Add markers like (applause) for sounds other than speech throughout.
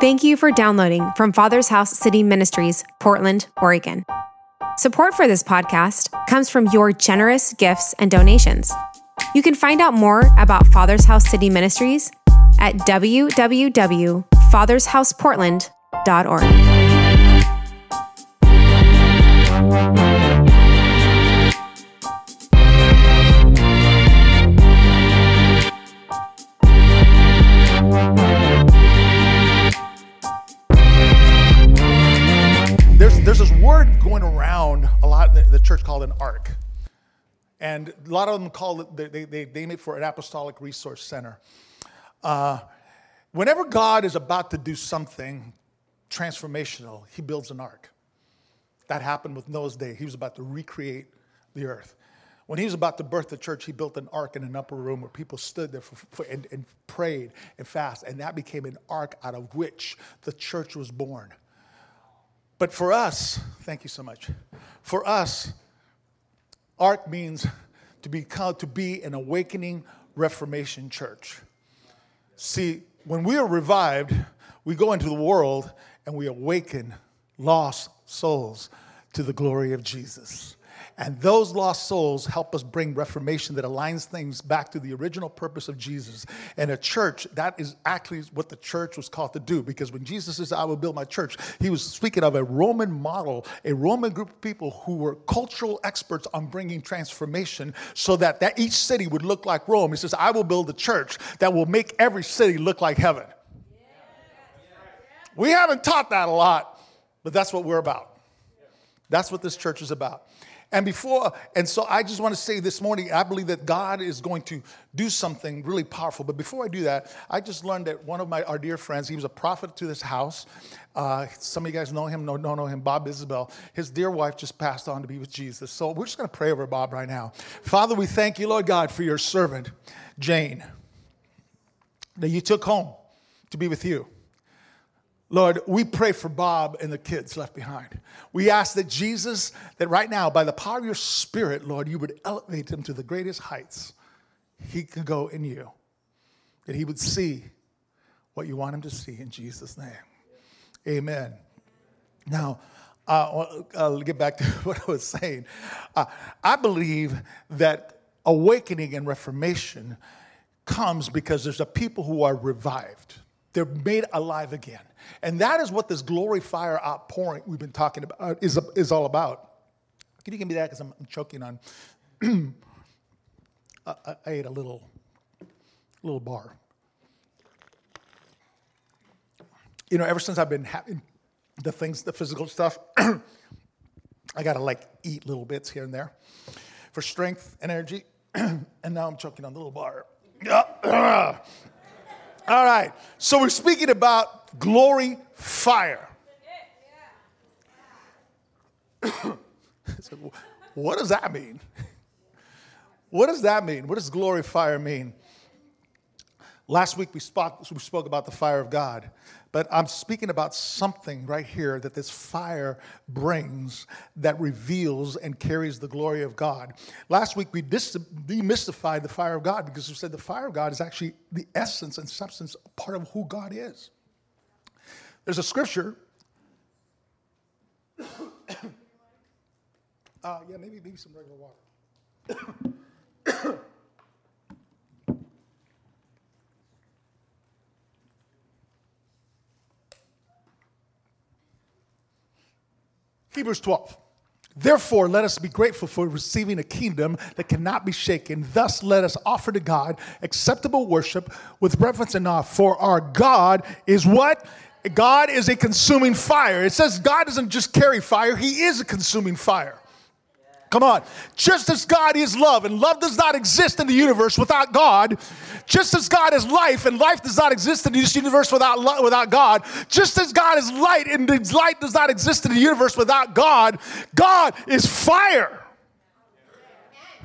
Thank you for downloading from Father's House City Ministries, Portland, Oregon. Support for this podcast comes from your generous gifts and donations. You can find out more about Father's House City Ministries at www.fathershouseportland.org. church called an ark. And a lot of them call it, they, they, they name it for an apostolic resource center. Uh, whenever God is about to do something transformational, he builds an ark. That happened with Noah's day. He was about to recreate the earth. When he was about to birth the church, he built an ark in an upper room where people stood there for, for, and, and prayed and fasted. And that became an ark out of which the church was born. But for us, thank you so much. For us, ARC means to be called to be an awakening Reformation church. See, when we are revived, we go into the world and we awaken lost souls to the glory of Jesus. And those lost souls help us bring reformation that aligns things back to the original purpose of Jesus. And a church, that is actually what the church was called to do. Because when Jesus says, I will build my church, he was speaking of a Roman model, a Roman group of people who were cultural experts on bringing transformation so that, that each city would look like Rome. He says, I will build a church that will make every city look like heaven. We haven't taught that a lot, but that's what we're about. That's what this church is about. And before, and so I just want to say this morning, I believe that God is going to do something really powerful. But before I do that, I just learned that one of my our dear friends, he was a prophet to this house. Uh, some of you guys know him, no, don't know him, Bob Isabel. His dear wife just passed on to be with Jesus. So we're just going to pray over Bob right now. Father, we thank you, Lord God, for your servant, Jane, that you took home to be with you. Lord, we pray for Bob and the kids left behind. We ask that Jesus, that right now, by the power of your Spirit, Lord, you would elevate him to the greatest heights he can go in you. That he would see what you want him to see in Jesus' name. Amen. Now, uh, I'll get back to (laughs) what I was saying. Uh, I believe that awakening and reformation comes because there's a people who are revived. They're made alive again. And that is what this glory fire outpouring we've been talking about uh, is, is all about. Can you give me that? Because I'm, I'm, choking on. (clears throat) I, I, ate a little, little bar. You know, ever since I've been having the things, the physical stuff, (clears throat) I got to like eat little bits here and there for strength and energy. (clears throat) and now I'm choking on the little bar. All right. So we're speaking about glory fire. so (coughs) what does that mean? What does that mean? What does glory fire mean? Last week we spoke, we spoke about the fire of God. But I'm speaking about something right here that this fire brings that reveals and carries the glory of God. Last week we demystified the fire of God because we said the fire of God is actually the essence and substance part of who God is. There's a scripture. (coughs) uh, yeah, maybe, maybe some regular water. (coughs) Hebrews 12. Therefore, let us be grateful for receiving a kingdom that cannot be shaken. Thus, let us offer to God acceptable worship with reverence and awe. For our God is what? God is a consuming fire. It says God doesn't just carry fire, He is a consuming fire. Come on. Just as God is love, and love does not exist in the universe without God, just as God is life, and life does not exist in this universe without, without God, just as God is light, and light does not exist in the universe without God, God is fire.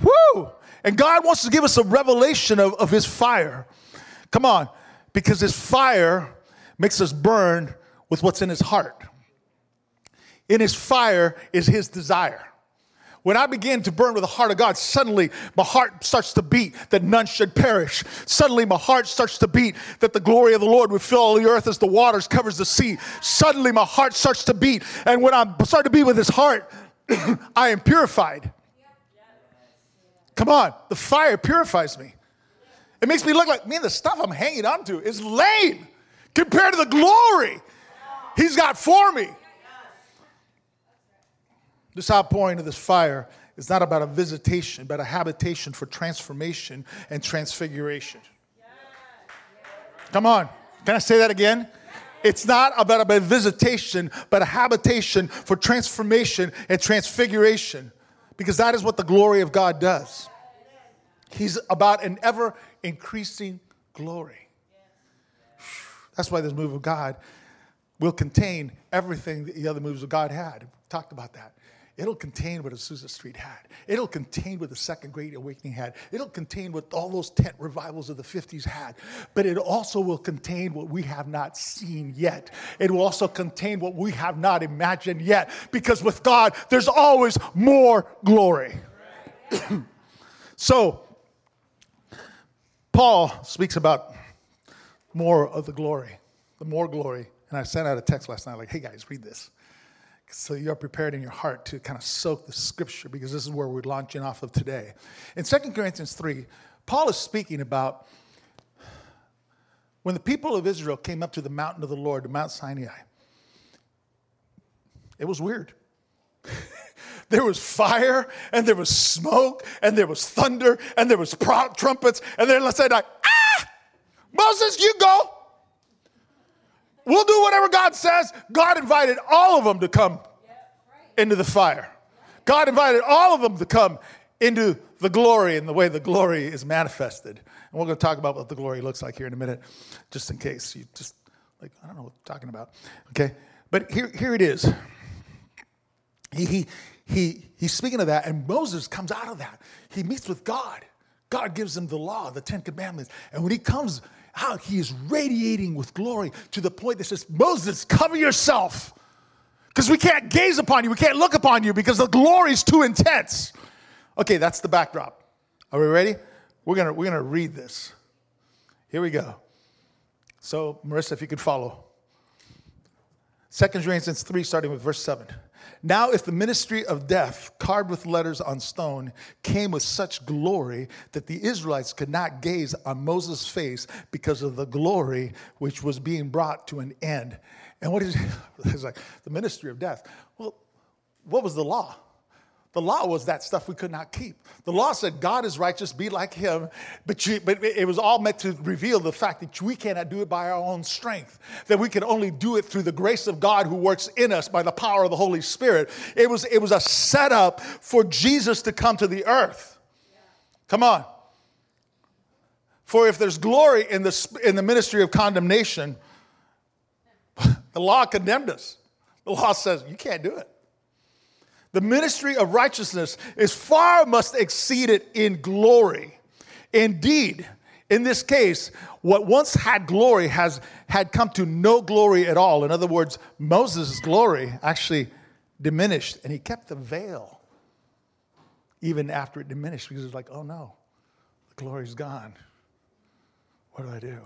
Woo! And God wants to give us a revelation of, of His fire. Come on, because His fire makes us burn with what's in His heart. In His fire is His desire. When I begin to burn with the heart of God, suddenly my heart starts to beat that none should perish. Suddenly my heart starts to beat that the glory of the Lord would fill all the earth as the waters covers the sea. Suddenly my heart starts to beat. And when I start to beat with his heart, (clears throat) I am purified. Come on, the fire purifies me. It makes me look like, man, the stuff I'm hanging on to is lame compared to the glory he's got for me. This outpouring of this fire is not about a visitation, but a habitation for transformation and transfiguration. Come on. Can I say that again? It's not about a visitation, but a habitation for transformation and transfiguration, because that is what the glory of God does. He's about an ever increasing glory. That's why this move of God will contain everything that the other moves of God had. We talked about that. It'll contain what Azusa Street had. It'll contain what the Second Great Awakening had. It'll contain what all those tent revivals of the 50s had. But it also will contain what we have not seen yet. It will also contain what we have not imagined yet. Because with God, there's always more glory. (clears throat) so, Paul speaks about more of the glory, the more glory. And I sent out a text last night like, hey guys, read this so you're prepared in your heart to kind of soak the scripture because this is where we're launching off of today. In 2 Corinthians 3, Paul is speaking about when the people of Israel came up to the mountain of the Lord, Mount Sinai. It was weird. (laughs) there was fire and there was smoke and there was thunder and there was trumpets and then let's say like, Moses, you go. We'll do whatever God says. God invited all of them to come into the fire. God invited all of them to come into the glory and the way the glory is manifested. And we're going to talk about what the glory looks like here in a minute, just in case you just like, I don't know what I'm talking about. Okay? But here, here it is. He, he, he, he's speaking of that, and Moses comes out of that. He meets with God. God gives him the law, the Ten Commandments. And when he comes how he is radiating with glory to the point that says, Moses, cover yourself. Because we can't gaze upon you, we can't look upon you because the glory is too intense. Okay, that's the backdrop. Are we ready? We're gonna, we're gonna read this. Here we go. So, Marissa, if you could follow. Second Corinthians 3, starting with verse 7. Now, if the ministry of death, carved with letters on stone, came with such glory that the Israelites could not gaze on Moses' face because of the glory which was being brought to an end. And what is (laughs) it's like the ministry of death? Well, what was the law? The law was that stuff we could not keep. The law said God is righteous, be like him, but, you, but it was all meant to reveal the fact that we cannot do it by our own strength, that we can only do it through the grace of God who works in us by the power of the Holy Spirit. It was, it was a setup for Jesus to come to the earth. Come on. For if there's glory in the, in the ministry of condemnation, (laughs) the law condemned us. The law says you can't do it. The ministry of righteousness is far must exceed it in glory. Indeed, in this case, what once had glory has had come to no glory at all. In other words, Moses' glory actually diminished, and he kept the veil even after it diminished because it's like, oh no, the glory's gone. What do I do?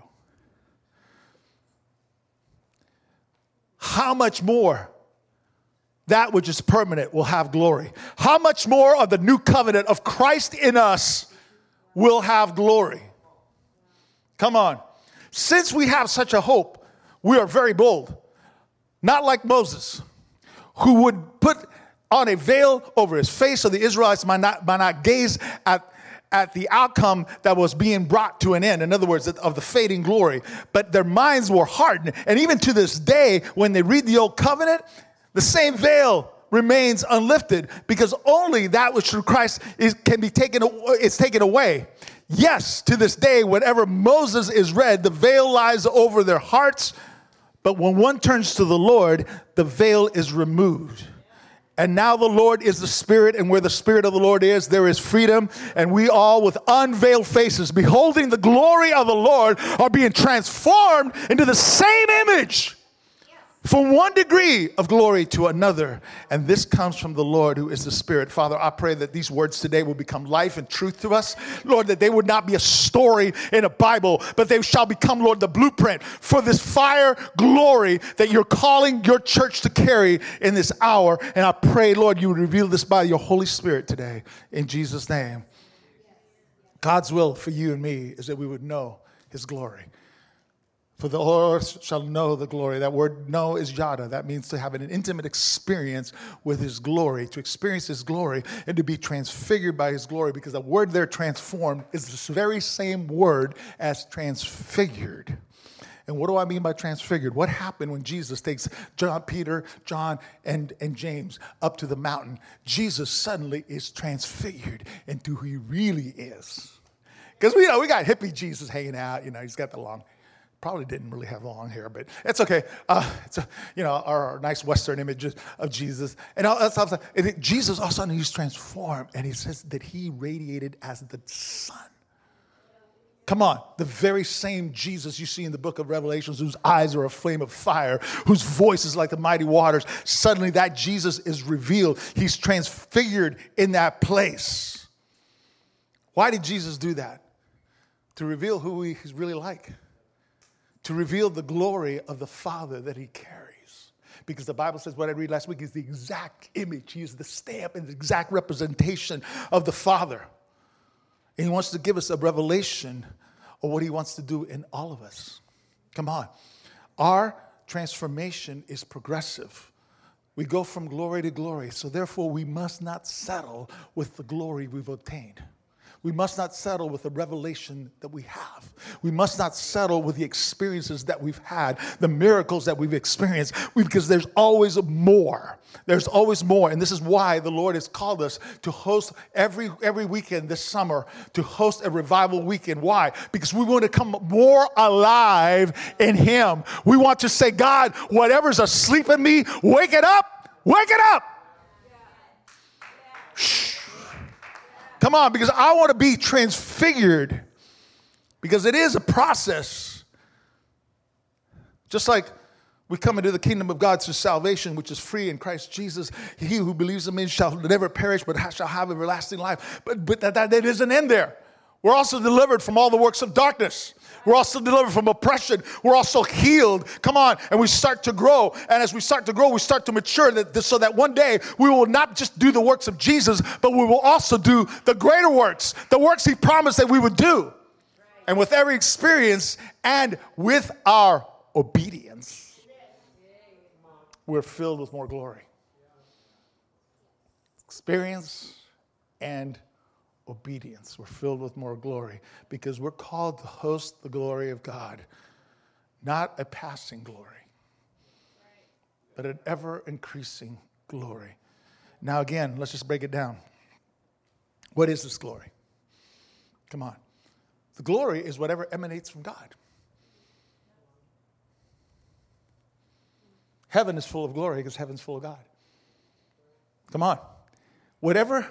How much more that which is permanent will have glory. How much more of the new covenant of Christ in us will have glory? Come on. Since we have such a hope, we are very bold. Not like Moses, who would put on a veil over his face so the Israelites might not, might not gaze at, at the outcome that was being brought to an end. In other words, of the fading glory. But their minds were hardened. And even to this day, when they read the old covenant, the same veil remains unlifted because only that which through Christ is, can be taken, is taken away. Yes, to this day, whenever Moses is read, the veil lies over their hearts. But when one turns to the Lord, the veil is removed. And now the Lord is the Spirit, and where the Spirit of the Lord is, there is freedom. And we all, with unveiled faces, beholding the glory of the Lord, are being transformed into the same image from one degree of glory to another. And this comes from the Lord who is the Spirit. Father, I pray that these words today will become life and truth to us. Lord, that they would not be a story in a Bible, but they shall become, Lord, the blueprint for this fire glory that you're calling your church to carry in this hour. And I pray, Lord, you would reveal this by your Holy Spirit today. In Jesus' name. God's will for you and me is that we would know his glory. For the Lord shall know the glory. That word know is yada. That means to have an intimate experience with his glory, to experience his glory and to be transfigured by his glory, because the word there transformed is this very same word as transfigured. And what do I mean by transfigured? What happened when Jesus takes John, Peter, John, and, and James up to the mountain? Jesus suddenly is transfigured into who he really is. Because we you know we got hippie Jesus hanging out, you know, he's got the long probably didn't really have long hair, but it's okay. Uh, it's a, you know our, our, nice Western images of Jesus, and all that stuff. And Jesus all of a sudden he's transformed, and he says that he radiated as the sun. Come on, the very same Jesus you see in the book of Revelations, whose eyes are a flame of fire, whose voice is like the mighty waters. Suddenly, that Jesus is revealed. He's transfigured in that place. Why did Jesus do that? To reveal who he's really like to reveal the glory of the Father that he carries. Because the Bible says, what I read last week is the exact image. He is the stamp and the exact representation of the Father. And he wants to give us a revelation of what he wants to do in all of us. Come on. Our transformation is progressive. We go from glory to glory. So, therefore, we must not settle with the glory we've obtained. We must not settle with the revelation that we have. We must not settle with the experiences that we've had, the miracles that we've experienced, because there's always more. There's always more. And this is why the Lord has called us to host every, every weekend this summer, to host a revival weekend. Why? Because we want to come more alive in Him. We want to say, God, whatever's asleep in me, wake it up, wake it up. Shh. Come on, because I want to be transfigured. Because it is a process. Just like we come into the kingdom of God through salvation, which is free in Christ Jesus. He who believes in me shall never perish, but shall have everlasting life. But, but that, that, isn't in there. We're also delivered from all the works of darkness. We're also delivered from oppression. We're also healed. Come on. And we start to grow. And as we start to grow, we start to mature so that one day we will not just do the works of Jesus, but we will also do the greater works, the works He promised that we would do. And with every experience and with our obedience, we're filled with more glory. Experience and obedience. We're filled with more glory because we're called to host the glory of God, not a passing glory, but an ever increasing glory. Now, again, let's just break it down. What is this glory? Come on. The glory is whatever emanates from God. Heaven is full of glory because heaven's full of God. Come on. Whatever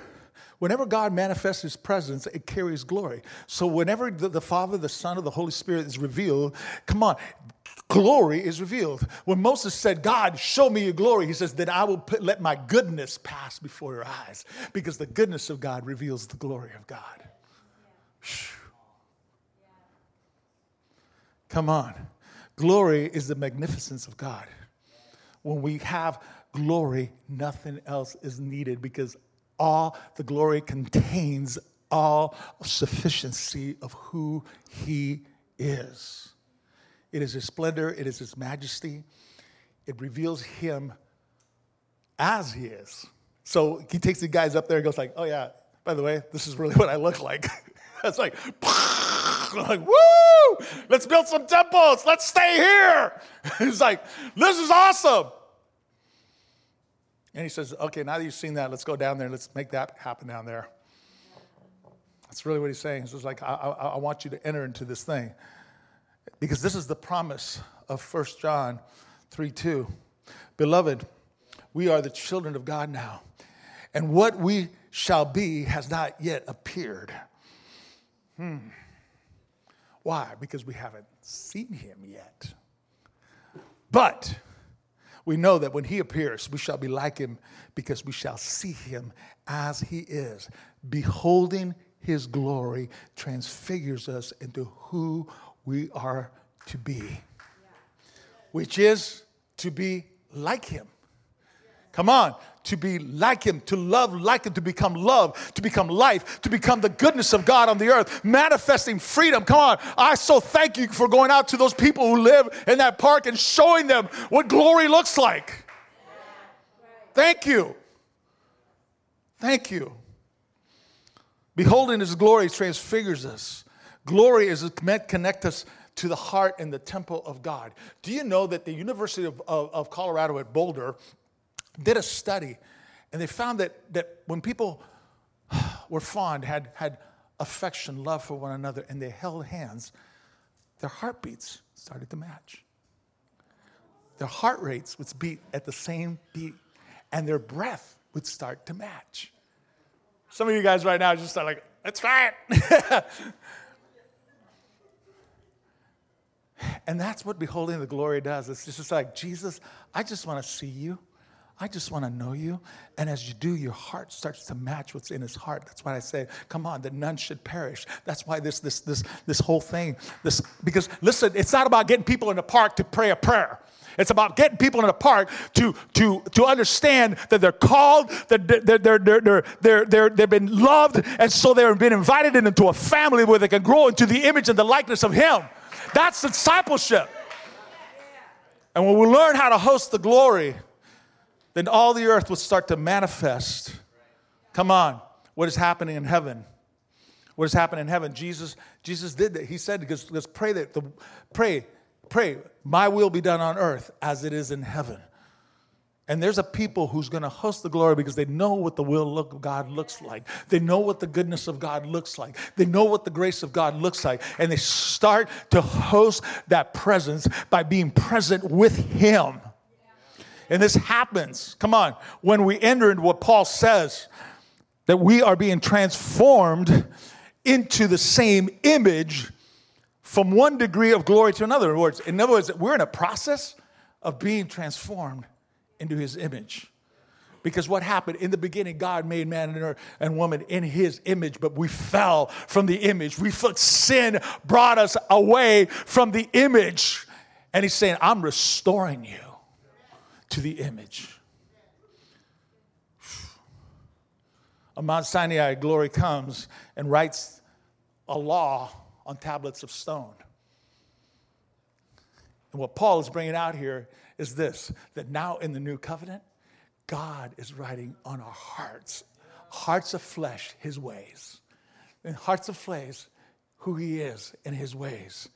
Whenever God manifests his presence, it carries glory. So whenever the, the Father, the Son, or the Holy Spirit is revealed, come on, glory is revealed. When Moses said, God, show me your glory, he says, then I will put, let my goodness pass before your eyes because the goodness of God reveals the glory of God. Come on. Glory is the magnificence of God. When we have glory, nothing else is needed because all the glory contains all sufficiency of who he is. It is his splendor, it is his majesty. It reveals him as he is. So he takes the guys up there and goes like, "Oh yeah, by the way, this is really (laughs) what I look like." (laughs) it's like, (laughs) like, woo! Let's build some temples. Let's stay here. He's like, "This is awesome." And he says, okay, now that you've seen that, let's go down there. Let's make that happen down there. That's really what he's saying. He's just like, I, I, I want you to enter into this thing. Because this is the promise of 1 John 3 2. Beloved, we are the children of God now, and what we shall be has not yet appeared. Hmm. Why? Because we haven't seen him yet. But We know that when he appears, we shall be like him because we shall see him as he is. Beholding his glory transfigures us into who we are to be, which is to be like him. Come on, to be like him, to love like him, to become love, to become life, to become the goodness of God on the earth, manifesting freedom. Come on, I so thank you for going out to those people who live in that park and showing them what glory looks like. Thank you. Thank you. Beholding his glory transfigures us. Glory is meant connect us to the heart and the temple of God. Do you know that the University of, of, of Colorado at Boulder did a study and they found that, that when people (sighs) were fond, had, had affection, love for one another, and they held hands, their heartbeats started to match. Their heart rates would beat at the same beat, and their breath would start to match. Some of you guys right now just start like, that's right. (laughs) and that's what beholding the glory does. It's just like, Jesus, I just want to see you. I just want to know you. And as you do, your heart starts to match what's in his heart. That's why I say, come on, that none should perish. That's why this, this, this, this whole thing, this, because listen, it's not about getting people in the park to pray a prayer. It's about getting people in the park to, to, to understand that they're called, that they're, they're, they're, they're, they're, they're, they've been loved, and so they've been invited into a family where they can grow into the image and the likeness of Him. That's discipleship. And when we learn how to host the glory, then all the earth would start to manifest. Come on, what is happening in heaven? What is happening in heaven? Jesus, Jesus did that. He said, "Let's, let's pray that the pray, pray, my will be done on earth as it is in heaven." And there's a people who's going to host the glory because they know what the will of God looks like. They know what the goodness of God looks like. They know what the grace of God looks like. And they start to host that presence by being present with Him. And this happens, come on, when we enter into what Paul says that we are being transformed into the same image from one degree of glory to another. In other words, in other words, we're in a process of being transformed into his image. Because what happened in the beginning, God made man and, and woman in his image, but we fell from the image. We felt sin brought us away from the image. And he's saying, I'm restoring you to the image. On Mount Sinai, glory comes and writes a law on tablets of stone. And what Paul is bringing out here is this that now in the new covenant, God is writing on our hearts, hearts of flesh, his ways. And hearts of flesh, who he is and his ways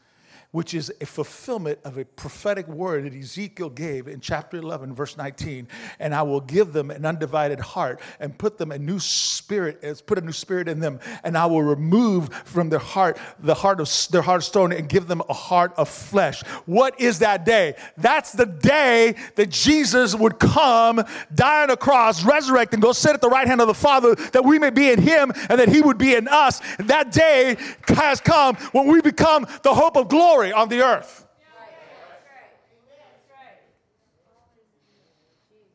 which is a fulfillment of a prophetic word that Ezekiel gave in chapter 11, verse 19. And I will give them an undivided heart and put them a new spirit, put a new spirit in them. And I will remove from their heart the heart of their heart of stone and give them a heart of flesh. What is that day? That's the day that Jesus would come, die on a cross, resurrect, and go sit at the right hand of the Father, that we may be in him and that he would be in us. That day has come when we become the hope of glory glory on the earth.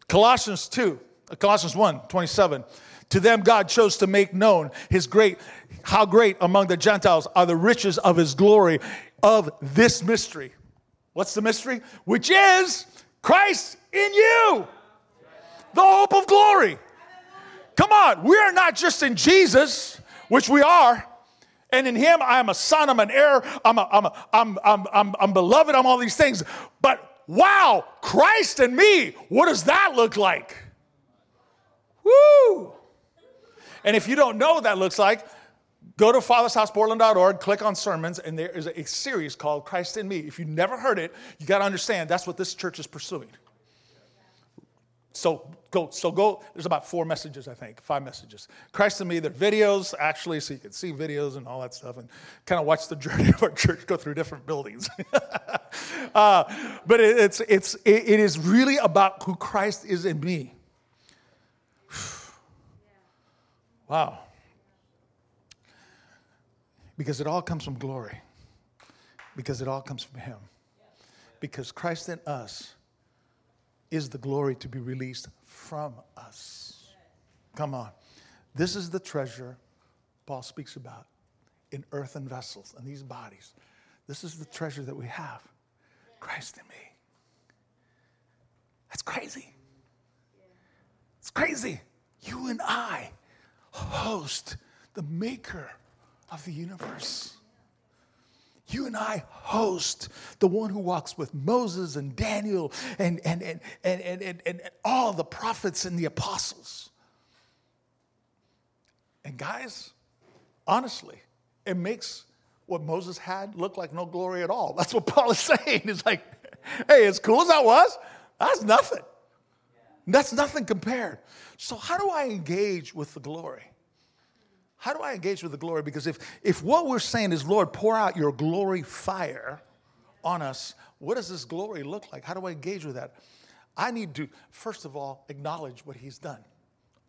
Colossians 2, uh, Colossians 1 27. To them, God chose to make known his great, how great among the Gentiles are the riches of his glory of this mystery. What's the mystery? Which is Christ in you, the hope of glory. Come on, we are not just in Jesus, which we are, and in him, I am a son, I'm an heir, I'm, a, I'm, a, I'm, I'm, I'm, I'm beloved, I'm all these things. But wow, Christ and me, what does that look like? Woo! And if you don't know what that looks like, go to fathershouseportland.org, click on sermons, and there is a series called Christ in Me. If you never heard it, you got to understand that's what this church is pursuing. So go, so go, there's about four messages, I think, five messages. Christ in me, they're videos, actually, so you can see videos and all that stuff and kind of watch the (laughs) journey of our church go through different buildings. (laughs) uh, but it, it's, it's, it, it is really about who Christ is in me. (sighs) wow. Because it all comes from glory. Because it all comes from Him. Because Christ in us is the glory to be released from us. Come on. This is the treasure Paul speaks about in earthen vessels and these bodies. This is the treasure that we have Christ in me. That's crazy. It's crazy. You and I host the maker of the universe. You and I host the one who walks with Moses and Daniel and, and, and, and, and, and, and all the prophets and the apostles. And guys, honestly, it makes what Moses had look like no glory at all. That's what Paul is (laughs) saying. It's like, hey, as cool as that was, that's nothing. That's nothing compared. So, how do I engage with the glory? How do I engage with the glory? Because if, if what we're saying is, Lord, pour out your glory fire on us, what does this glory look like? How do I engage with that? I need to, first of all, acknowledge what He's done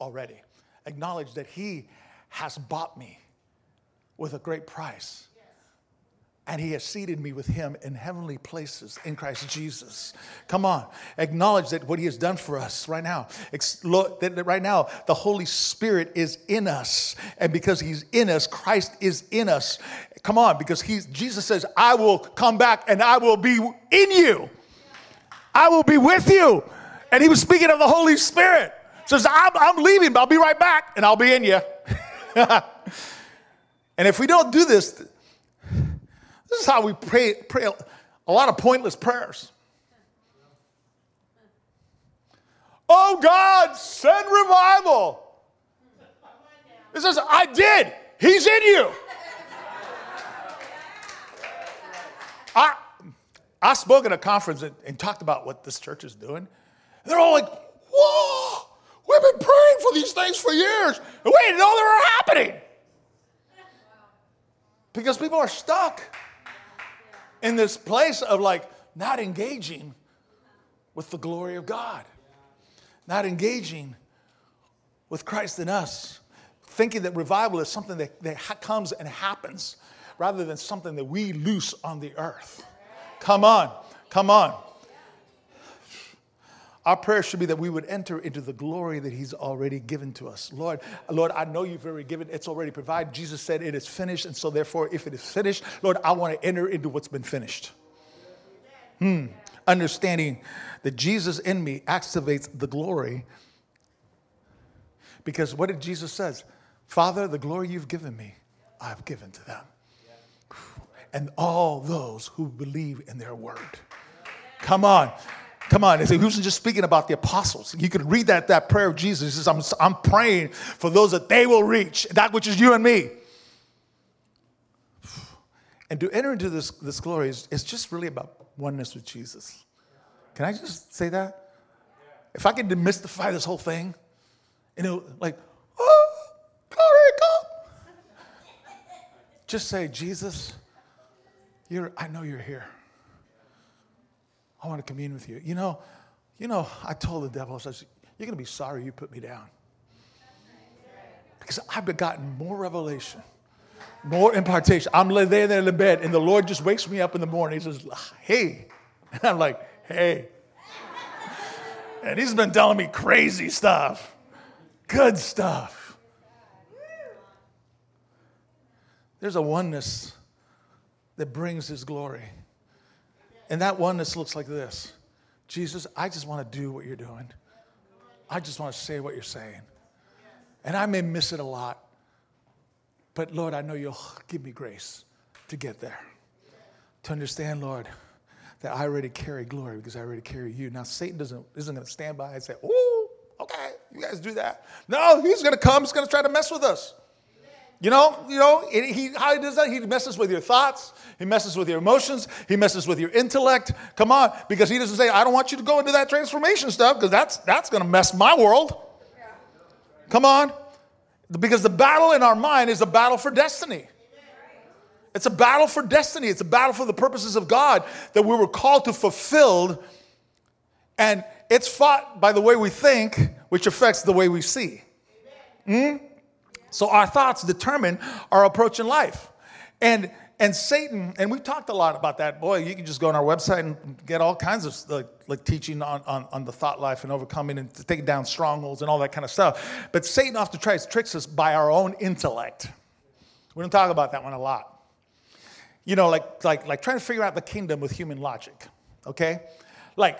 already. Acknowledge that He has bought me with a great price and he has seated me with him in heavenly places in Christ Jesus. Come on, acknowledge that what he has done for us right now. That right now, the Holy Spirit is in us, and because he's in us, Christ is in us. Come on, because he's, Jesus says, I will come back and I will be in you. I will be with you. And he was speaking of the Holy Spirit. Says, I'm, I'm leaving, but I'll be right back and I'll be in you. (laughs) and if we don't do this, this is how we pray, pray a lot of pointless prayers. Oh God, send revival. It says, I did. He's in you. I, I spoke at a conference and, and talked about what this church is doing. They're all like, whoa, we've been praying for these things for years. And we didn't know they were happening. Because people are stuck in this place of like not engaging with the glory of God, not engaging with Christ in us, thinking that revival is something that, that comes and happens rather than something that we loose on the earth. Come on, come on. Our prayer should be that we would enter into the glory that He's already given to us. Lord, Lord, I know you've already given, it's already provided. Jesus said it is finished, and so therefore, if it is finished, Lord, I want to enter into what's been finished. Hmm. Understanding that Jesus in me activates the glory. Because what did Jesus says? Father, the glory you've given me, I've given to them. And all those who believe in their word. Come on. Come on, he wasn't just speaking about the apostles. You can read that, that prayer of Jesus. He says, I'm, I'm praying for those that they will reach, that which is you and me. And to enter into this, this glory is, is just really about oneness with Jesus. Can I just say that? If I can demystify this whole thing, you know, like, oh, glory. Just say, Jesus, you're, I know you're here. I want to commune with you. You know, you know, I told the devil, I said, you're going to be sorry you put me down. Because I've gotten more revelation, more impartation. I'm laying there in the bed, and the Lord just wakes me up in the morning. He says, hey. And I'm like, hey. And he's been telling me crazy stuff, good stuff. There's a oneness that brings his glory. And that oneness looks like this Jesus, I just want to do what you're doing. I just want to say what you're saying. And I may miss it a lot, but Lord, I know you'll give me grace to get there. To understand, Lord, that I already carry glory because I already carry you. Now, Satan doesn't, isn't going to stand by and say, oh, okay, you guys do that. No, he's going to come, he's going to try to mess with us. You know, you know, he, how he does that? He messes with your thoughts. He messes with your emotions. He messes with your intellect. Come on, because he doesn't say, "I don't want you to go into that transformation stuff," because that's that's going to mess my world. Come on, because the battle in our mind is a battle for destiny. It's a battle for destiny. It's a battle for the purposes of God that we were called to fulfill, and it's fought by the way we think, which affects the way we see. Mm? So our thoughts determine our approach in life. And And Satan, and we've talked a lot about that. Boy, you can just go on our website and get all kinds of like, like teaching on, on, on the thought life and overcoming and taking down strongholds and all that kind of stuff. But Satan often tries tricks us by our own intellect. We don't talk about that one a lot. You know, like, like, like trying to figure out the kingdom with human logic, okay? Like,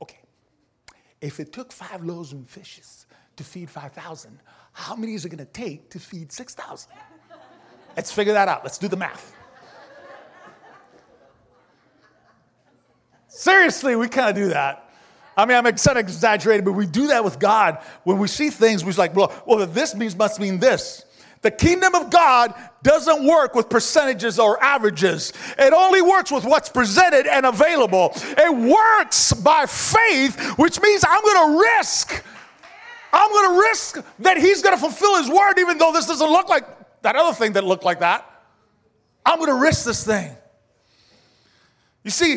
okay, if it took five loaves and fishes to feed 5,000, how many is it gonna take to feed 6,000? Let's figure that out. Let's do the math. Seriously, we kind of do that. I mean, I'm exaggerating, but we do that with God. When we see things, we're like, well, well, this means must mean this. The kingdom of God doesn't work with percentages or averages. It only works with what's presented and available. It works by faith, which means I'm going to risk. I'm going to risk that he's going to fulfill his word, even though this doesn't look like that other thing that looked like that. I'm going to risk this thing. You see,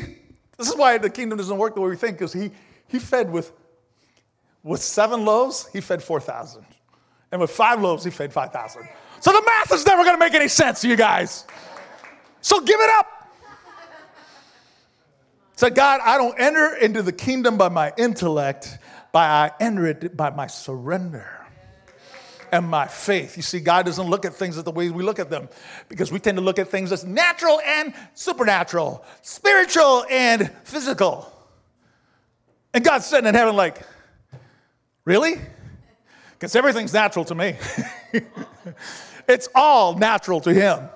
this is why the kingdom doesn't work the way we think, because he, he fed with, with seven loaves, he fed 4,000. And with five loaves, he fed 5,000. So the math is never going to make any sense you guys. So give it up. Say, God, I don't enter into the kingdom by my intellect, but I enter it by my surrender and my faith. You see, God doesn't look at things the way we look at them because we tend to look at things as natural and supernatural, spiritual and physical. And God's sitting in heaven like, really? Because everything's natural to me. (laughs) it's all natural to Him.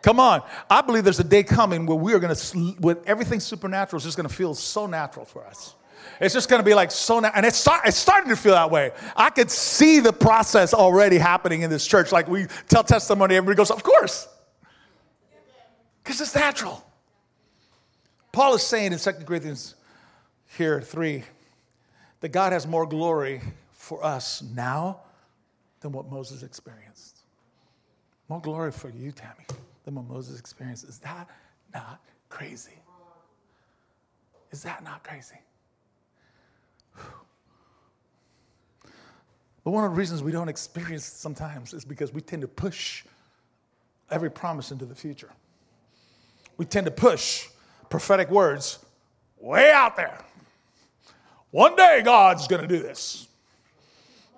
Come on. I believe there's a day coming where we are going to, when everything supernatural is just going to feel so natural for us. It's just going to be like so, na- and it's, start, it's starting to feel that way. I could see the process already happening in this church. Like we tell testimony, everybody goes, Of course, because it's natural. Paul is saying in 2 Corinthians here, 3, that God has more glory for us now than what Moses experienced. More glory for you, Tammy, than what Moses experienced. Is that not crazy? Is that not crazy? But one of the reasons we don't experience sometimes is because we tend to push every promise into the future. We tend to push prophetic words way out there. One day God's going to do this.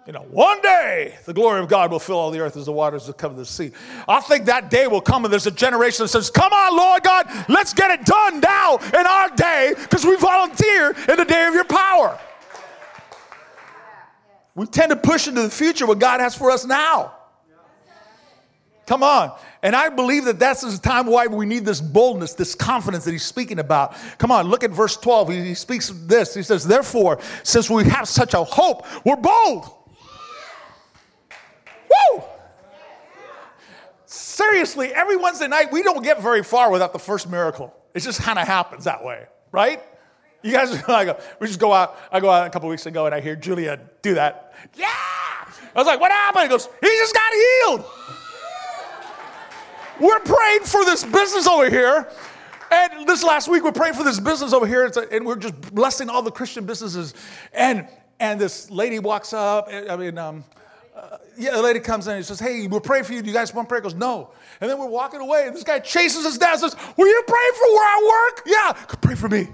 You know, one day the glory of God will fill all the earth as the waters that cover the sea. I think that day will come and there's a generation that says, Come on, Lord God, let's get it done now in our day because we volunteer in the day of your power. We tend to push into the future what God has for us now. Come on. And I believe that that's the time why we need this boldness, this confidence that he's speaking about. Come on, look at verse 12. He, speaks this. He says, Therefore, since we have such a hope, we're bold. Woo! Seriously, every Wednesday night, we don't get very far without the first miracle. It just kind of happens that way, right? You guys, (laughs) I go, we just go out. I go out a couple weeks ago and I hear Julia do that. Yeah! I was like, what happened? He goes, he just got healed. We're praying for this business over here. And this last week, we're praying for this business over here, and we're just blessing all the Christian businesses. And and this lady walks up. I mean, um, uh, yeah, the lady comes in and says, "Hey, we're praying for you. Do you guys want prayer?" Goes, "No." And then we're walking away, and this guy chases us down. Says, "Will you pray for where I work?" Yeah, pray for me.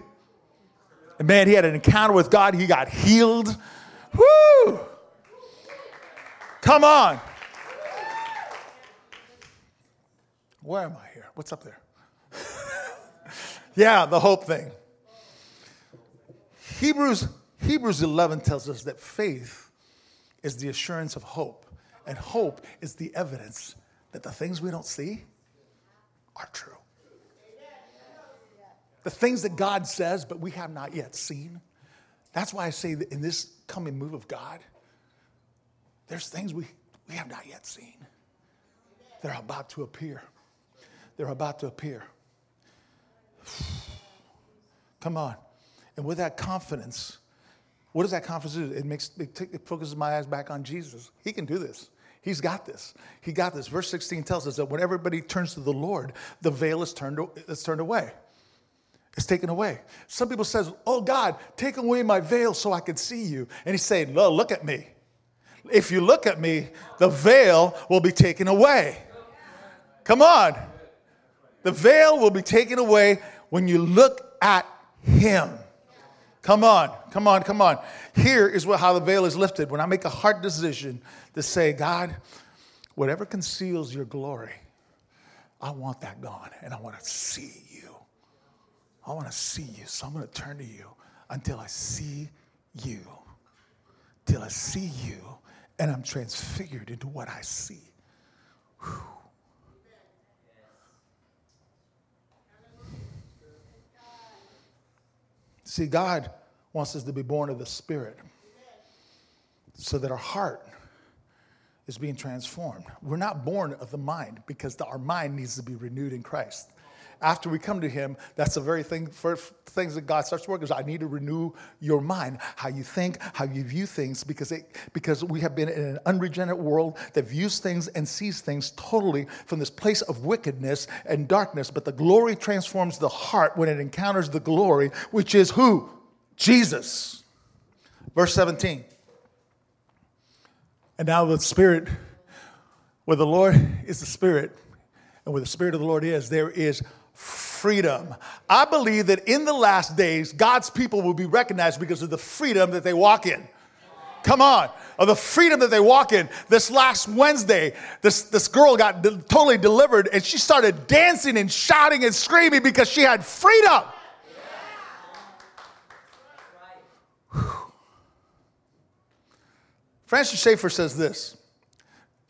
And man, he had an encounter with God. He got healed. Woo! Come on. Where am I here? What's up there? (laughs) yeah, the hope thing. Hebrews, Hebrews 11 tells us that faith is the assurance of hope, and hope is the evidence that the things we don't see are true. The things that God says, but we have not yet seen. That's why I say that in this coming move of God, there's things we, we have not yet seen. They're about to appear. They're about to appear. (sighs) Come on. And with that confidence, what does that confidence do? It makes it, t- it focuses my eyes back on Jesus. He can do this. He's got this. He got this. Verse 16 tells us that when everybody turns to the Lord, the veil is turned, is turned away. It's taken away. Some people says, "Oh God, take away my veil so I can see you." And he's saying, "No, look at me. If you look at me, the veil will be taken away." Come on. The veil will be taken away when you look at Him. Come on, come on, come on. Here is what, how the veil is lifted. When I make a heart decision to say, God, whatever conceals your glory, I want that gone and I want to see you. I want to see you. So I'm going to turn to you until I see you. Till I see you and I'm transfigured into what I see. Whew. See, God wants us to be born of the Spirit so that our heart is being transformed. We're not born of the mind because the, our mind needs to be renewed in Christ. After we come to Him, that's the very thing, first things that God starts working is I need to renew your mind, how you think, how you view things, because, it, because we have been in an unregenerate world that views things and sees things totally from this place of wickedness and darkness. But the glory transforms the heart when it encounters the glory, which is who? Jesus. Verse 17. And now the Spirit, where the Lord is the Spirit, and where the Spirit of the Lord is, there is freedom. I believe that in the last days, God's people will be recognized because of the freedom that they walk in. Come on, of the freedom that they walk in. This last Wednesday, this, this girl got de- totally delivered and she started dancing and shouting and screaming because she had freedom. Francis Schaeffer says this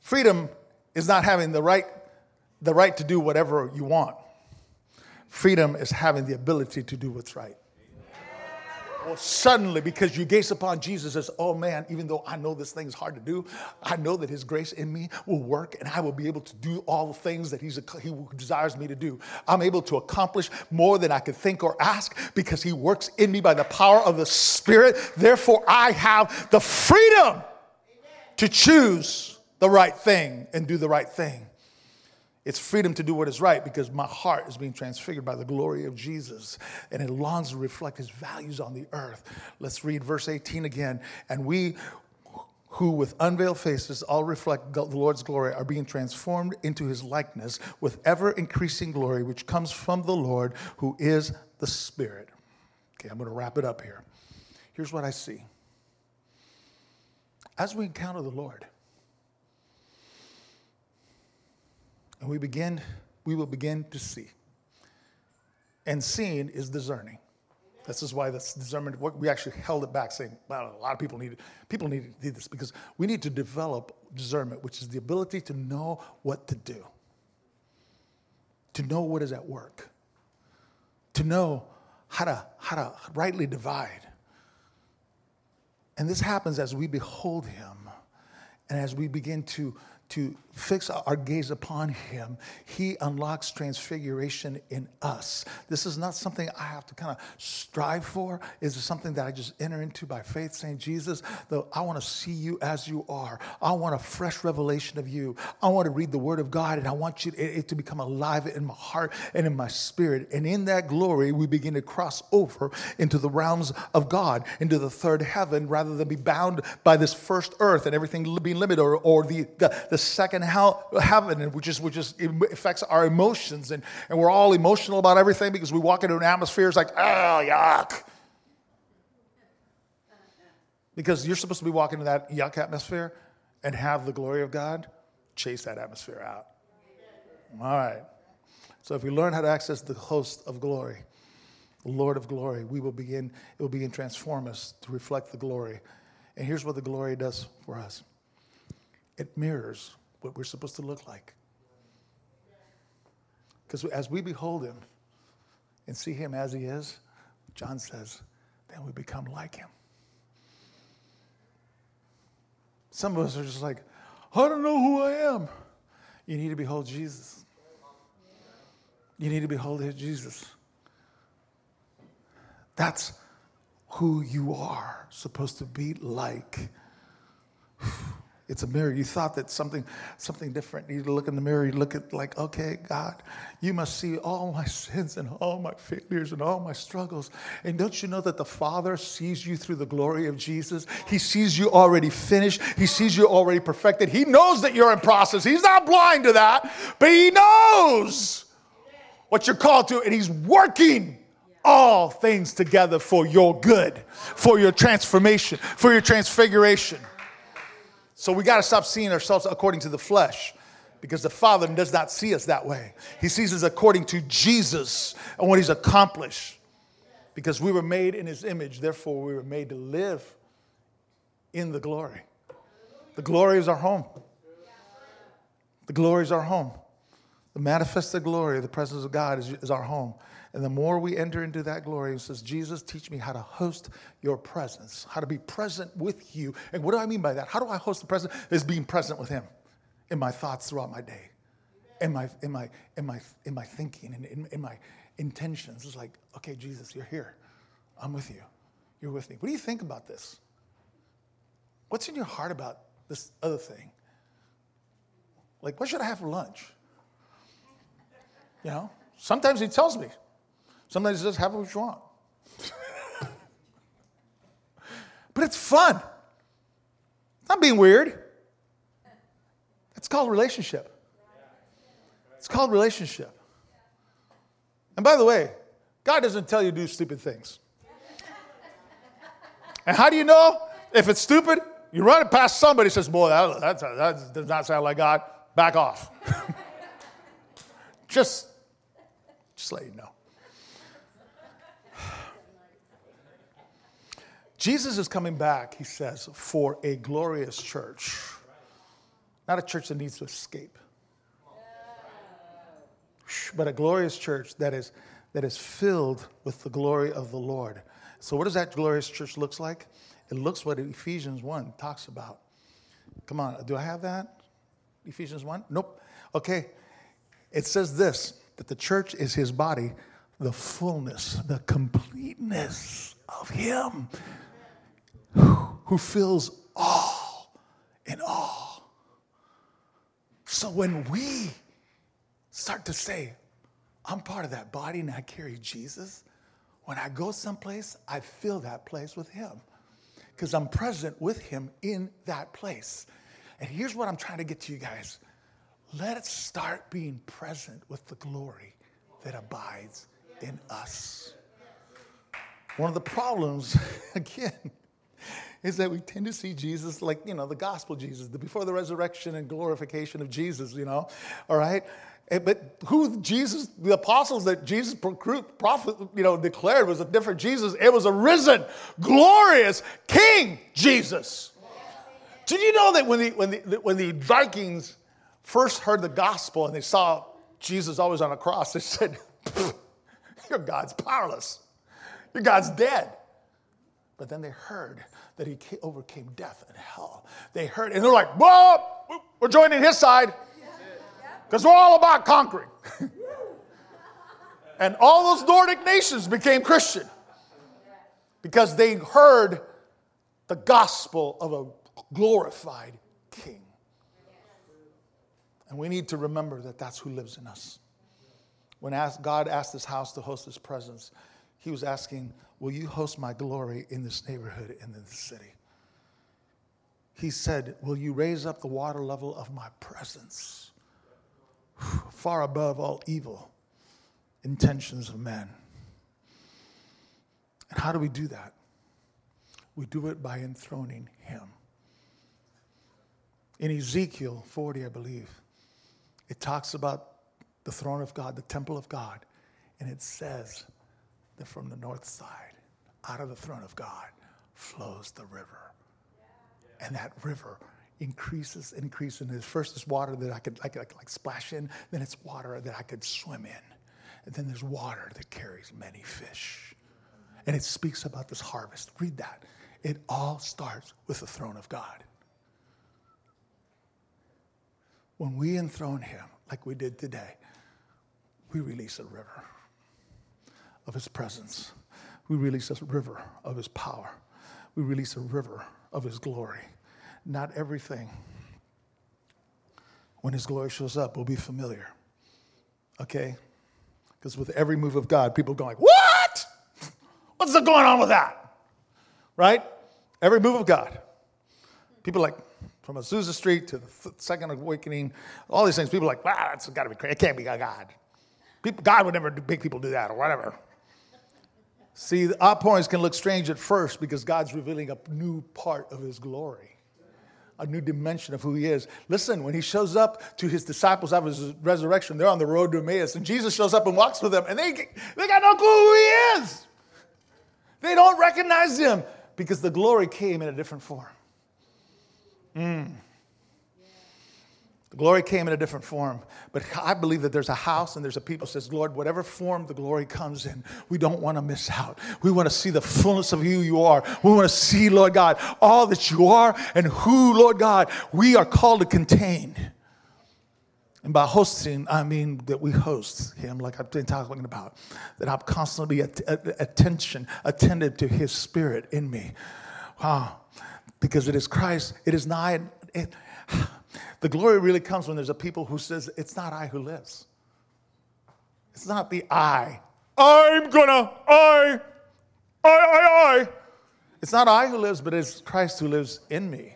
freedom is not having the right, the right to do whatever you want. Freedom is having the ability to do what's right. Well, suddenly, because you gaze upon Jesus as, oh man, even though I know this thing is hard to do, I know that His grace in me will work and I will be able to do all the things that he's, He desires me to do. I'm able to accomplish more than I could think or ask because He works in me by the power of the Spirit. Therefore, I have the freedom to choose the right thing and do the right thing. It's freedom to do what is right because my heart is being transfigured by the glory of Jesus and it longs to reflect his values on the earth. Let's read verse 18 again. And we who with unveiled faces all reflect the Lord's glory are being transformed into his likeness with ever increasing glory which comes from the Lord who is the Spirit. Okay, I'm going to wrap it up here. Here's what I see. As we encounter the Lord, and we begin, we will begin to see. And seeing is discerning. This is why this discernment, we actually held it back saying, well, a lot of people need, people need, need this because we need to develop discernment, which is the ability to know what to do, to know what is at work, to know how to, how to rightly divide. And this happens as we behold him and as we begin to to fix our gaze upon him, he unlocks transfiguration in us. This is not something I have to kind of strive for. It's something that I just enter into by faith, saying, Jesus, though I want to see you as you are. I want a fresh revelation of you. I want to read the word of God, and I want you to, it to become alive in my heart and in my spirit. And in that glory, we begin to cross over into the realms of God, into the third heaven, rather than be bound by this first earth and everything being limited or, or the, the, the second heaven, which is which is affects our emotions, and, and we're all emotional about everything because we walk into an atmosphere it's like, oh yuck. Because you're supposed to be walking in that yuck atmosphere and have the glory of God, chase that atmosphere out. All right. So if we learn how to access the host of glory, the Lord of glory, we will begin, it will begin to transform us to reflect the glory. And here's what the glory does for us it mirrors what we're supposed to look like. Because as we behold him and see him as he is, John says, then we become like him. Some of us are just like, I don't know who I am. You need to behold Jesus. You need to behold Jesus. That's who you are supposed to be like. It's a mirror. You thought that something, something different. You look in the mirror, you look at like, okay, God, you must see all my (laughs) sins and all my failures and all my struggles. And don't you know that the Father sees you through the glory of Jesus? He sees you already finished. He sees you already perfected. He knows that you're in process. He's not blind to that, but he knows what you're called to, and He's working all things together for your good, for your transformation, for your transfiguration. So we got to stop seeing ourselves according to the flesh because the Father does not see us that way. He sees us according to Jesus and what He's accomplished. Because we were made in His image, therefore, we were made to live in the glory. The glory is our home. The glory is our home. The manifested glory, the presence of God is, is our home. And the more we enter into that glory, it says, Jesus, teach me how to host your presence, how to be present with you. And what do I mean by that? How do I host the presence? Is being present with Him in my thoughts throughout my day, in my, in my, in my, in my thinking, and in, in my intentions. It's like, okay, Jesus, you're here. I'm with you. You're with me. What do you think about this? What's in your heart about this other thing? Like, what should I have for lunch? You know, sometimes he tells me. Sometimes says, have what you want. (laughs) but it's fun. Not being weird. It's called relationship. It's called relationship. And by the way, God doesn't tell you to do stupid things. And how do you know if it's stupid? You run it past somebody says, Boy, that, that, that does not sound like God. Back off. (laughs) just, just let you know. Jesus is coming back, he says, for a glorious church, not a church that needs to escape, but a glorious church that is, that is filled with the glory of the Lord. So, what does that glorious church looks like? It looks what Ephesians 1 talks about. Come on, do I have that? Ephesians 1? Nope. Okay. It says this that the church is his body, the fullness, the completeness of him who fills all in all. So when we start to say, I'm part of that body and I carry Jesus, when I go someplace, I fill that place with him because I'm present with him in that place. And here's what I'm trying to get to you guys let's start being present with the glory that abides in us. One of the problems, (laughs) again, is that we tend to see Jesus like, you know, the gospel Jesus, the before the resurrection and glorification of Jesus, you know, all right? Eh, but who Jesus, the apostles that Jesus prophet, you know, declared was a different Jesus. It was a risen, glorious King Jesus. Did you know that when the, when the, when the Vikings first heard the gospel and they saw Jesus always on a cross, they said, Your God's powerless. Your God's dead. But then they heard that he overcame death and hell. They heard, and they're like, Whoa, we're joining his side because we're all about conquering. (laughs) and all those Nordic nations became Christian because they heard the gospel of a glorified king. And we need to remember that that's who lives in us. When God asked this house to host his presence, he was asking, Will you host my glory in this neighborhood and in this city? He said, Will you raise up the water level of my presence far above all evil intentions of men? And how do we do that? We do it by enthroning him. In Ezekiel 40, I believe, it talks about the throne of God, the temple of God, and it says that from the north side, out of the throne of God, flows the river. And that river increases and increases. And first it's water that I could, could like, like splash in, then it's water that I could swim in. And then there's water that carries many fish. And it speaks about this harvest. Read that. It all starts with the throne of God. When we enthrone him, like we did today, we release a river of his presence. We release a river of his power. We release a river of his glory. Not everything, when his glory shows up, will be familiar. Okay? Because with every move of God, people go like, what? What's going on with that? Right? Every move of God. People like, from Azusa Street to the Second Awakening, all these things, people are like, wow, that's got to be crazy. It can't be God. People, God would never make people do that or whatever. See, outpourings can look strange at first because God's revealing a new part of his glory a new dimension of who he is. Listen, when he shows up to his disciples after his resurrection, they're on the road to Emmaus, and Jesus shows up and walks with them, and they, they got no clue who he is. They don't recognize him because the glory came in a different form. Mm. Glory came in a different form. But I believe that there's a house and there's a people says, Lord, whatever form the glory comes in, we don't want to miss out. We want to see the fullness of who you are. We want to see, Lord God, all that you are and who, Lord God, we are called to contain. And by hosting, I mean that we host him, like I've been talking about, that I'm constantly at, at, attention, attentive to his spirit in me. Wow. Because it is Christ, it is not, it, (sighs) the glory really comes when there's a people who says, it's not I who lives. It's not the I. I'm gonna, I, I, I, I. It's not I who lives, but it's Christ who lives in me.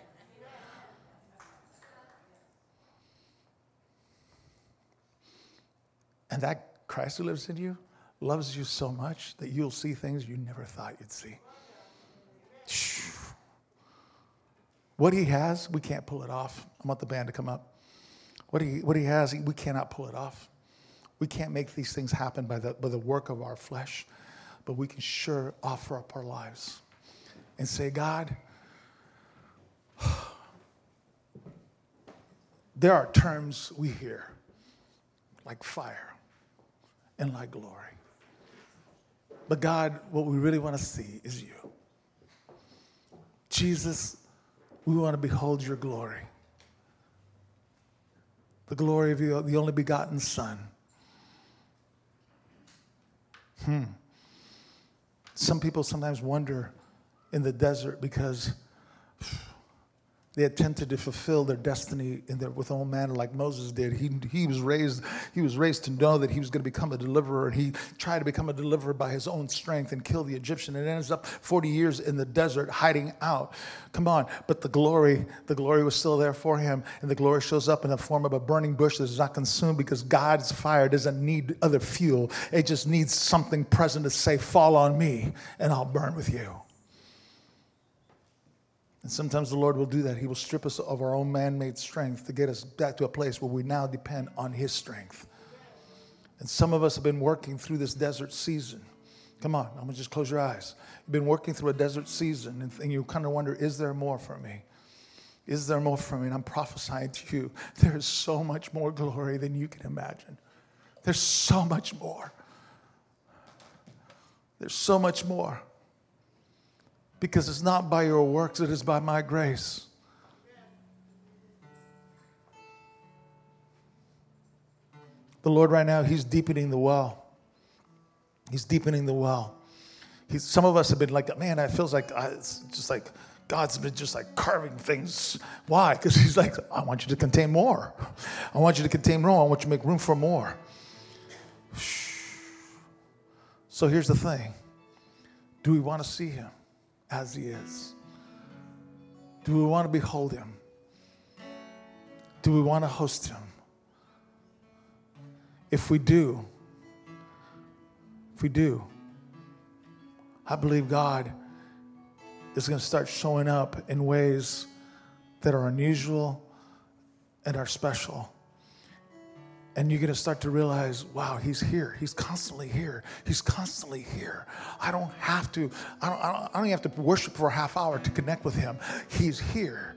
And that Christ who lives in you loves you so much that you'll see things you never thought you'd see. What he has, we can't pull it off. I want the band to come up. What he, what he has, we cannot pull it off. We can't make these things happen by the, by the work of our flesh, but we can sure offer up our lives and say, God, (sighs) there are terms we hear like fire and like glory. But God, what we really want to see is you. Jesus, we want to behold your glory. The glory of the only begotten Son. Hmm. Some people sometimes wonder in the desert because they attempted to fulfill their destiny in their, with own manner like Moses did. He, he, was raised, he was raised to know that he was going to become a deliverer, and he tried to become a deliverer by his own strength and kill the Egyptian and ends up 40 years in the desert hiding out. Come on, but the glory, the glory was still there for him, and the glory shows up in the form of a burning bush that is not consumed because God's fire doesn't need other fuel. It just needs something present to say, Fall on me, and I'll burn with you. And sometimes the Lord will do that. He will strip us of our own man made strength to get us back to a place where we now depend on His strength. And some of us have been working through this desert season. Come on, I'm gonna just close your eyes. You've been working through a desert season, and, and you kind of wonder, is there more for me? Is there more for me? And I'm prophesying to you, (laughs) there is so much more glory than you can imagine. There's so much more. There's so much more because it's not by your works, it is by my grace. The Lord, right now, He's deepening the well. He's deepening the well. He's, some of us have been like, man, it feels like uh, it's just like God's been just like carving things. Why? Because He's like, I want you to contain more. I want you to contain more. I want you to make room for more. So here's the thing do we want to see Him? As he is? Do we want to behold him? Do we want to host him? If we do, if we do, I believe God is going to start showing up in ways that are unusual and are special. And you're going to start to realize, wow, he's here. He's constantly here. He's constantly here. I don't have to, I don't, I don't, I don't have to worship for a half hour to connect with him. He's here.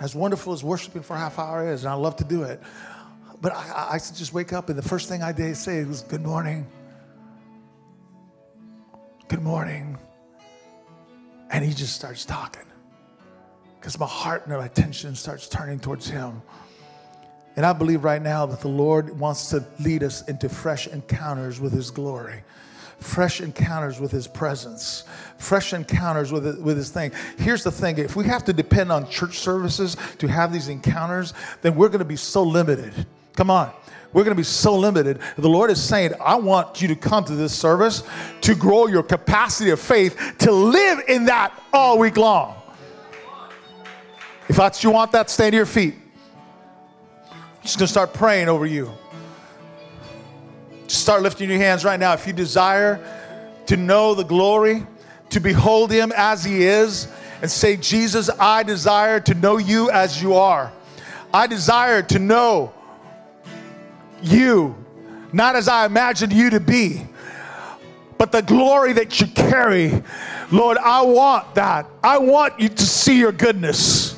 As wonderful as worshiping for a half hour is, and I love to do it, but I, I just wake up and the first thing I did say was, good morning. Good morning. And he just starts talking because my heart and my attention starts turning towards him. And I believe right now that the Lord wants to lead us into fresh encounters with His glory fresh encounters with his presence, fresh encounters with, with his thing. Here's the thing if we have to depend on church services to have these encounters, then we're going to be so limited. Come on. We're going to be so limited. The Lord is saying, I want you to come to this service to grow your capacity of faith to live in that all week long. If that's you want that, stand to your feet just going to start praying over you. Just start lifting your hands right now. If you desire to know the glory, to behold Him as He is, and say, Jesus, I desire to know you as you are. I desire to know you, not as I imagined you to be, but the glory that you carry. Lord, I want that. I want you to see your goodness.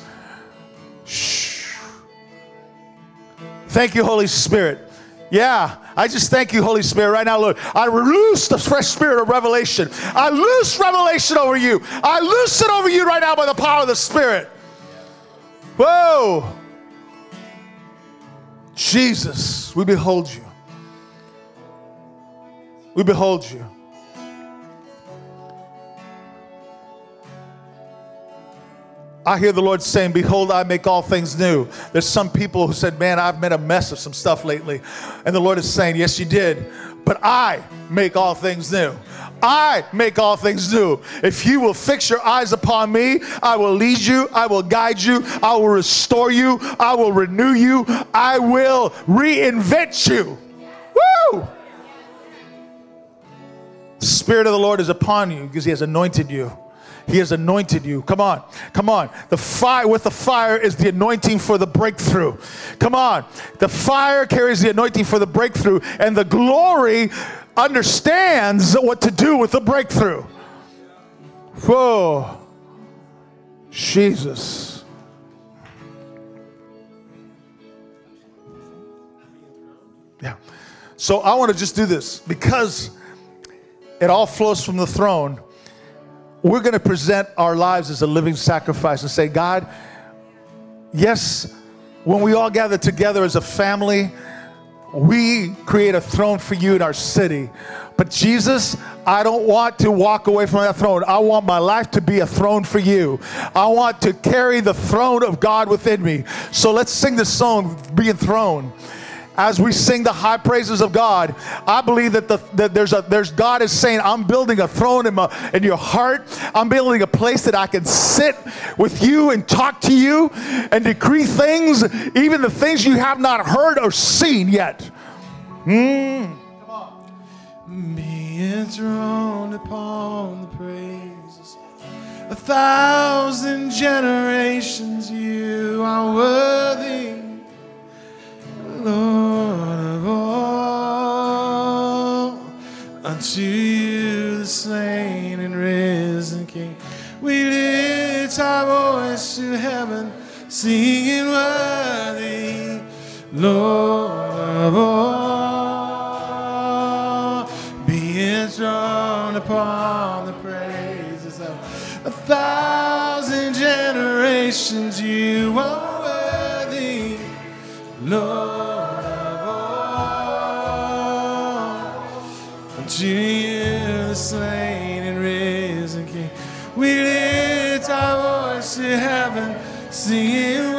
Thank you, Holy Spirit. Yeah, I just thank you, Holy Spirit, right now, Lord. I loose the fresh spirit of revelation. I loose revelation over you. I loose it over you right now by the power of the Spirit. Whoa. Jesus, we behold you. We behold you. I hear the Lord saying, Behold, I make all things new. There's some people who said, Man, I've made a mess of some stuff lately. And the Lord is saying, Yes, you did. But I make all things new. I make all things new. If you will fix your eyes upon me, I will lead you, I will guide you, I will restore you, I will renew you, I will reinvent you. Woo! The Spirit of the Lord is upon you because He has anointed you. He has anointed you. Come on, come on. The fire with the fire is the anointing for the breakthrough. Come on. The fire carries the anointing for the breakthrough, and the glory understands what to do with the breakthrough. Whoa. Jesus. Yeah. So I want to just do this because it all flows from the throne we're going to present our lives as a living sacrifice and say, God, yes, when we all gather together as a family, we create a throne for you in our city. But Jesus, I don't want to walk away from that throne. I want my life to be a throne for you. I want to carry the throne of God within me. So let's sing this song, Be Enthroned as we sing the high praises of God, I believe that, the, that there's a there's God is saying, I'm building a throne in, my, in your heart. I'm building a place that I can sit with you and talk to you and decree things, even the things you have not heard or seen yet. Mm. Come on. Be enthroned upon the praises. A thousand generations you are worthy. Lord of all. Unto you, the slain and risen King, we lift our voice to heaven, singing worthy, Lord of all. Be enthroned upon the praises of a thousand generations, you are worthy, Lord. To you, the slain and risen King. We lift our voice to heaven, singing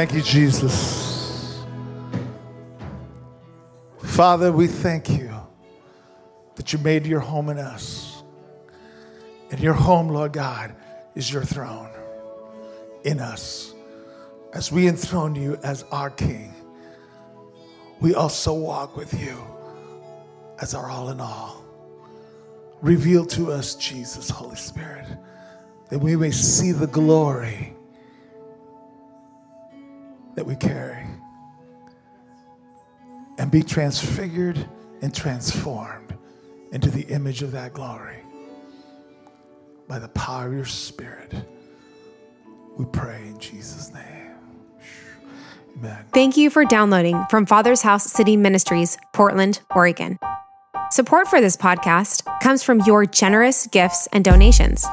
Thank you, Jesus. Father, we thank you that you made your home in us. And your home, Lord God, is your throne in us. As we enthrone you as our King, we also walk with you as our all in all. Reveal to us, Jesus, Holy Spirit, that we may see the glory that we carry and be transfigured and transformed into the image of that glory by the power of your Spirit. We pray in Jesus' name. Amen. Thank you for downloading from Father's House City Ministries, Portland, Oregon. Support for this podcast comes from your generous gifts and donations.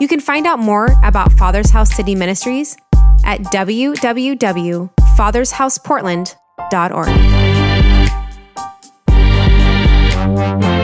You can find out more about Father's House City Ministries at www.fathershouseportland.org.